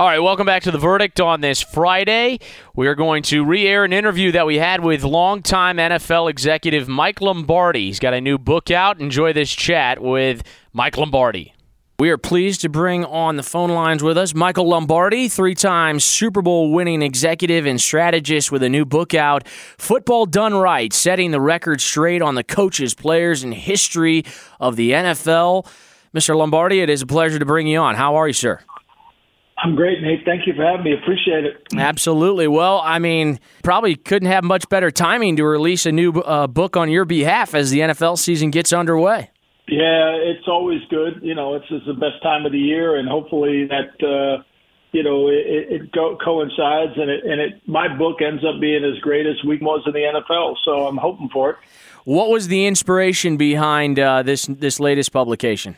All right, welcome back to the verdict on this Friday. We are going to re air an interview that we had with longtime NFL executive Mike Lombardi. He's got a new book out. Enjoy this chat with Mike Lombardi. We are pleased to bring on the phone lines with us Michael Lombardi, three time Super Bowl winning executive and strategist with a new book out, Football Done Right, setting the record straight on the coaches, players, and history of the NFL. Mr. Lombardi, it is a pleasure to bring you on. How are you, sir? I'm great, Nate. Thank you for having me. Appreciate it. Absolutely. Well, I mean, probably couldn't have much better timing to release a new uh, book on your behalf as the NFL season gets underway. Yeah, it's always good. You know, it's, it's the best time of the year, and hopefully that uh, you know it, it go, coincides, and it and it my book ends up being as great as week was in the NFL. So I'm hoping for it. What was the inspiration behind uh, this this latest publication?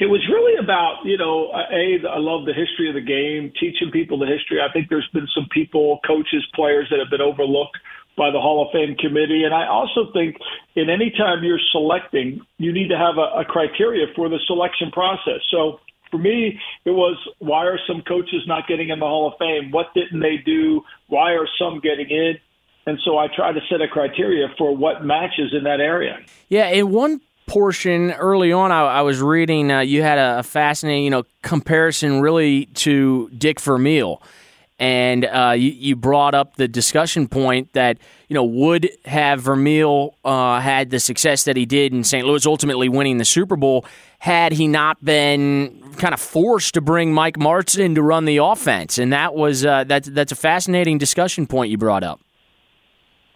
It was really about, you know, a I love the history of the game, teaching people the history. I think there's been some people, coaches, players that have been overlooked by the Hall of Fame committee, and I also think in any time you're selecting, you need to have a, a criteria for the selection process. So for me, it was why are some coaches not getting in the Hall of Fame? What didn't they do? Why are some getting in? And so I try to set a criteria for what matches in that area. Yeah, in one portion early on, I, I was reading uh, you had a, fascinating, you know, comparison really to Dick Vermeil, and uh, you, you, brought up the discussion point that you know would have Vermeil uh, had the success that he did in St. Louis, ultimately winning the Super Bowl, had he not been kind of forced to bring Mike Martz in to run the offense, and that was uh, that's that's a fascinating discussion point you brought up.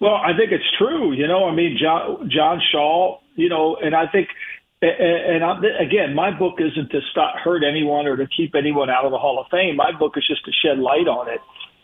Well, I think it's true. You know, I mean, John, John Shaw, you know, and I think, and I, again, my book isn't to stop, hurt anyone or to keep anyone out of the Hall of Fame. My book is just to shed light on it.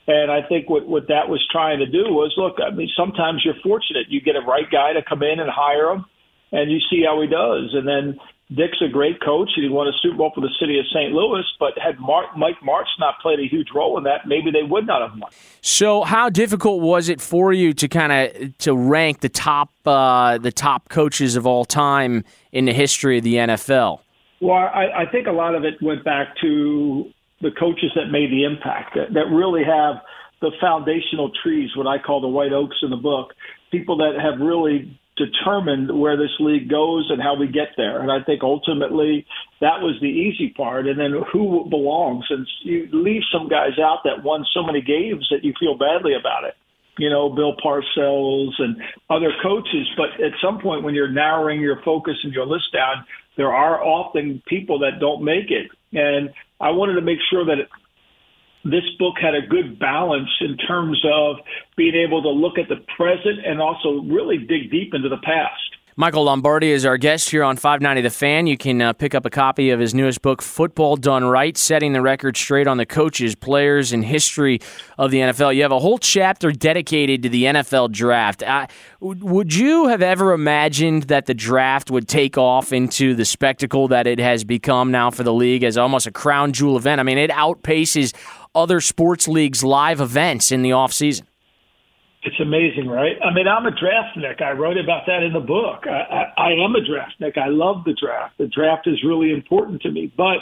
And I think what, what that was trying to do was look, I mean, sometimes you're fortunate. You get a right guy to come in and hire him, and you see how he does. And then Dick's a great coach. He won a Super Bowl for the city of St. Louis, but had Mark, Mike Martz not played a huge role in that, maybe they would not have won. So, how difficult was it for you to kind of to rank the top uh, the top coaches of all time in the history of the NFL? Well, I, I think a lot of it went back to the coaches that made the impact that, that really have the foundational trees, what I call the white oaks in the book, people that have really determined where this league goes and how we get there. And I think ultimately that was the easy part. And then who belongs? And you leave some guys out that won so many games that you feel badly about it. You know, Bill Parcells and other coaches. But at some point, when you're narrowing your focus and your list down, there are often people that don't make it. And I wanted to make sure that this book had a good balance in terms of being able to look at the present and also really dig deep into the past. Michael Lombardi is our guest here on 590 The Fan. You can uh, pick up a copy of his newest book, Football Done Right, setting the record straight on the coaches, players, and history of the NFL. You have a whole chapter dedicated to the NFL draft. Uh, would you have ever imagined that the draft would take off into the spectacle that it has become now for the league as almost a crown jewel event? I mean, it outpaces other sports leagues' live events in the offseason. It's amazing, right? I mean, I'm a draftnik. I wrote about that in the book. I, I, I am a draftnik. I love the draft. The draft is really important to me, but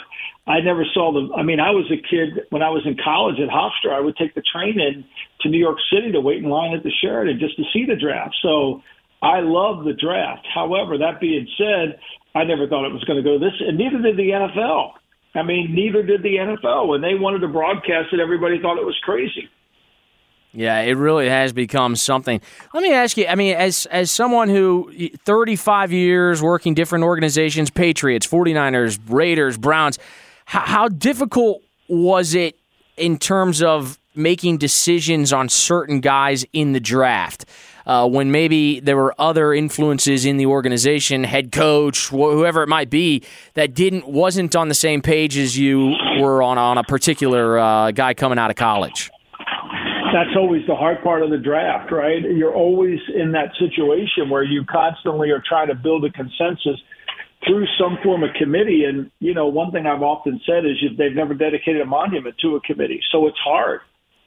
I never saw the. I mean, I was a kid when I was in college at Hofstra. I would take the train in to New York City to wait in line at the Sheraton just to see the draft. So I love the draft. However, that being said, I never thought it was going to go this, and neither did the NFL. I mean, neither did the NFL. When they wanted to broadcast it, everybody thought it was crazy. Yeah, it really has become something. Let me ask you. I mean, as as someone who 35 years working different organizations, Patriots, 49ers, Raiders, Browns, how, how difficult was it in terms of making decisions on certain guys in the draft? Uh, when maybe there were other influences in the organization, head coach, wh- whoever it might be, that didn't wasn't on the same page as you were on on a particular uh, guy coming out of college? That's always the hard part of the draft, right? You're always in that situation where you constantly are trying to build a consensus through some form of committee. And, you know, one thing I've often said is they've never dedicated a monument to a committee. So it's hard.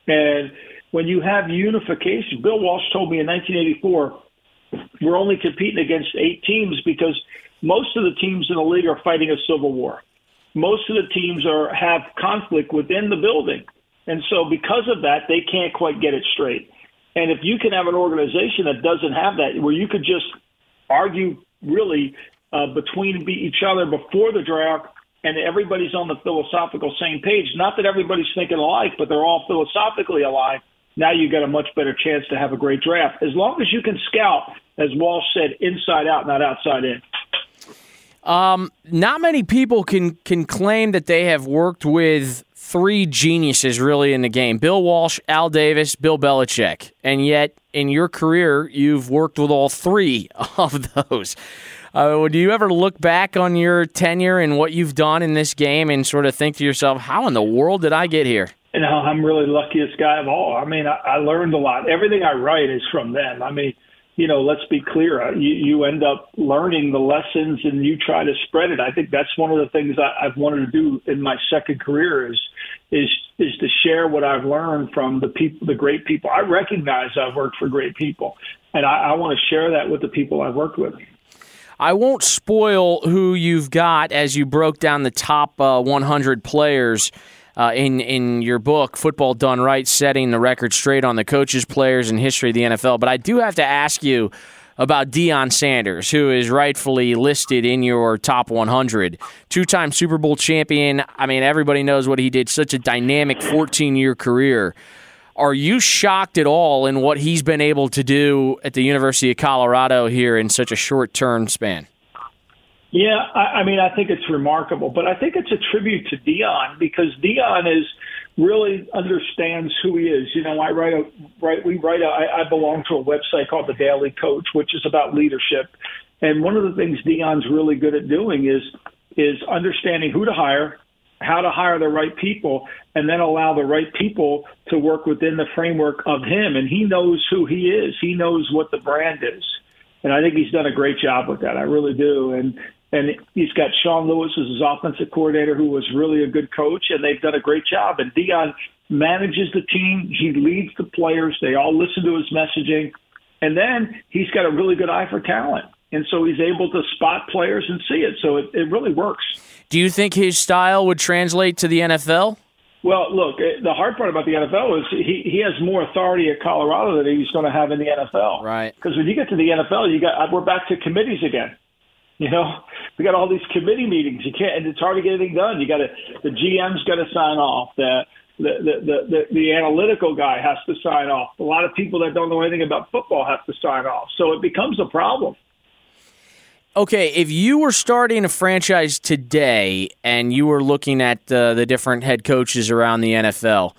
And when you have unification, Bill Walsh told me in 1984, we're only competing against eight teams because most of the teams in the league are fighting a civil war. Most of the teams are have conflict within the building. And so because of that, they can't quite get it straight. And if you can have an organization that doesn't have that, where you could just argue really uh, between each other before the draft and everybody's on the philosophical same page, not that everybody's thinking alike, but they're all philosophically alike, now you've got a much better chance to have a great draft. As long as you can scout, as Walsh said, inside out, not outside in. Um, not many people can can claim that they have worked with three geniuses really in the game: Bill Walsh, Al Davis, Bill Belichick, and yet in your career you've worked with all three of those. Uh, do you ever look back on your tenure and what you've done in this game and sort of think to yourself, "How in the world did I get here?" Know, I'm really the luckiest guy of all. I mean, I, I learned a lot. Everything I write is from them. I mean you know, let's be clear. Uh, you, you end up learning the lessons and you try to spread it. I think that's one of the things I, I've wanted to do in my second career is is is to share what I've learned from the people, the great people. I recognize I've worked for great people, and I, I want to share that with the people I've worked with. I won't spoil who you've got as you broke down the top uh, 100 players uh, in in your book, Football Done Right, setting the record straight on the coaches, players, and history of the NFL. But I do have to ask you about Deion Sanders, who is rightfully listed in your top 100. Two time Super Bowl champion. I mean, everybody knows what he did, such a dynamic 14 year career. Are you shocked at all in what he's been able to do at the University of Colorado here in such a short term span? Yeah, I, I mean, I think it's remarkable, but I think it's a tribute to Deion because Deion is really understands who he is. You know, I write a write we write a I, I belong to a website called the Daily Coach, which is about leadership. And one of the things Deion's really good at doing is is understanding who to hire, how to hire the right people, and then allow the right people to work within the framework of him. And he knows who he is. He knows what the brand is. And I think he's done a great job with that. I really do. And and he's got Sean Lewis as his offensive coordinator, who was really a good coach, and they've done a great job. And Deion manages the team. He leads the players. They all listen to his messaging. And then he's got a really good eye for talent. And so he's able to spot players and see it. So it, it really works. Do you think his style would translate to the NFL? Well, look, eh, the hard part about the NFL is he, he has more authority at Colorado than he's going to have in the NFL. Right. Because when you get to the NFL, you got we're back to committees again. You know, we got all these committee meetings. You can't, and it's hard to get anything done. You got to, the GM's got to sign off. The, the, the, the, the analytical guy has to sign off. A lot of people that don't know anything about football have to sign off. So it becomes a problem. Okay, if you were starting a franchise today and you were looking at uh, the different head coaches around the NFL,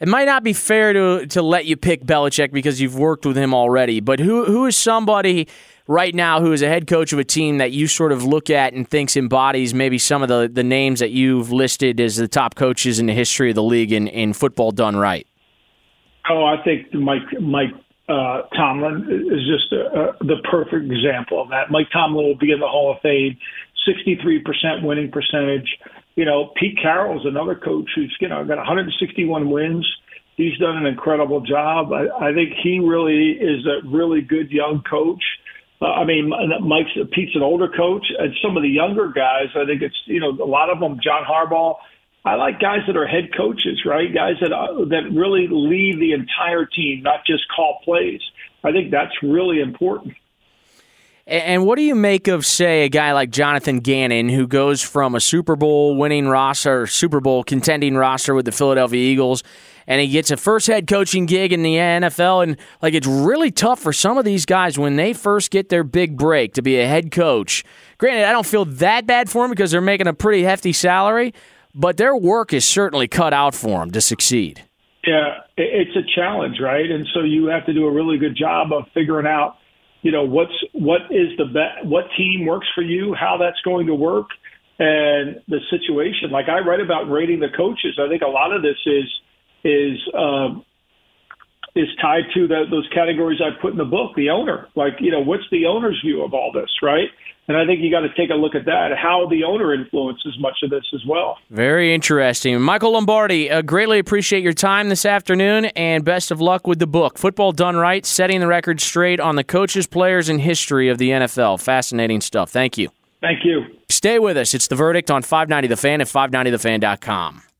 it might not be fair to to let you pick Belichick because you've worked with him already. But who who is somebody right now who is a head coach of a team that you sort of look at and thinks embodies maybe some of the, the names that you've listed as the top coaches in the history of the league in, in football done right? Oh, I think Mike Mike uh, Tomlin is just a, a, the perfect example of that. Mike Tomlin will be in the Hall of Fame, 63% winning percentage. You know, Pete Carroll is another coach who's you know got 161 wins. He's done an incredible job. I, I think he really is a really good young coach. Uh, I mean, Mike's Pete's an older coach, and some of the younger guys, I think it's you know a lot of them. John Harbaugh. I like guys that are head coaches, right? Guys that uh, that really lead the entire team, not just call plays. I think that's really important. And what do you make of, say, a guy like Jonathan Gannon, who goes from a Super Bowl winning roster, Super Bowl contending roster with the Philadelphia Eagles, and he gets a first head coaching gig in the NFL. And like it's really tough for some of these guys when they first get their big break to be a head coach. Granted, I don't feel that bad for them because they're making a pretty hefty salary, but their work is certainly cut out for them to succeed. Yeah, it's a challenge, right? And so you have to do a really good job of figuring out, you know, what's what is the best, what team works for you, how that's going to work, and the situation. Like I write about rating the coaches. I think a lot of this is is um, is tied to the, those categories I put in the book. The owner, like you know, what's the owner's view of all this, right? And I think you got to take a look at that, how the owner influences much of this as well. Very interesting. Michael Lombardi, uh, greatly appreciate your time this afternoon and best of luck with the book, Football Done Right Setting the Record Straight on the Coaches, Players, and History of the NFL. Fascinating stuff. Thank you. Thank you. Stay with us. It's The Verdict on 590 The Fan at 590thefan.com.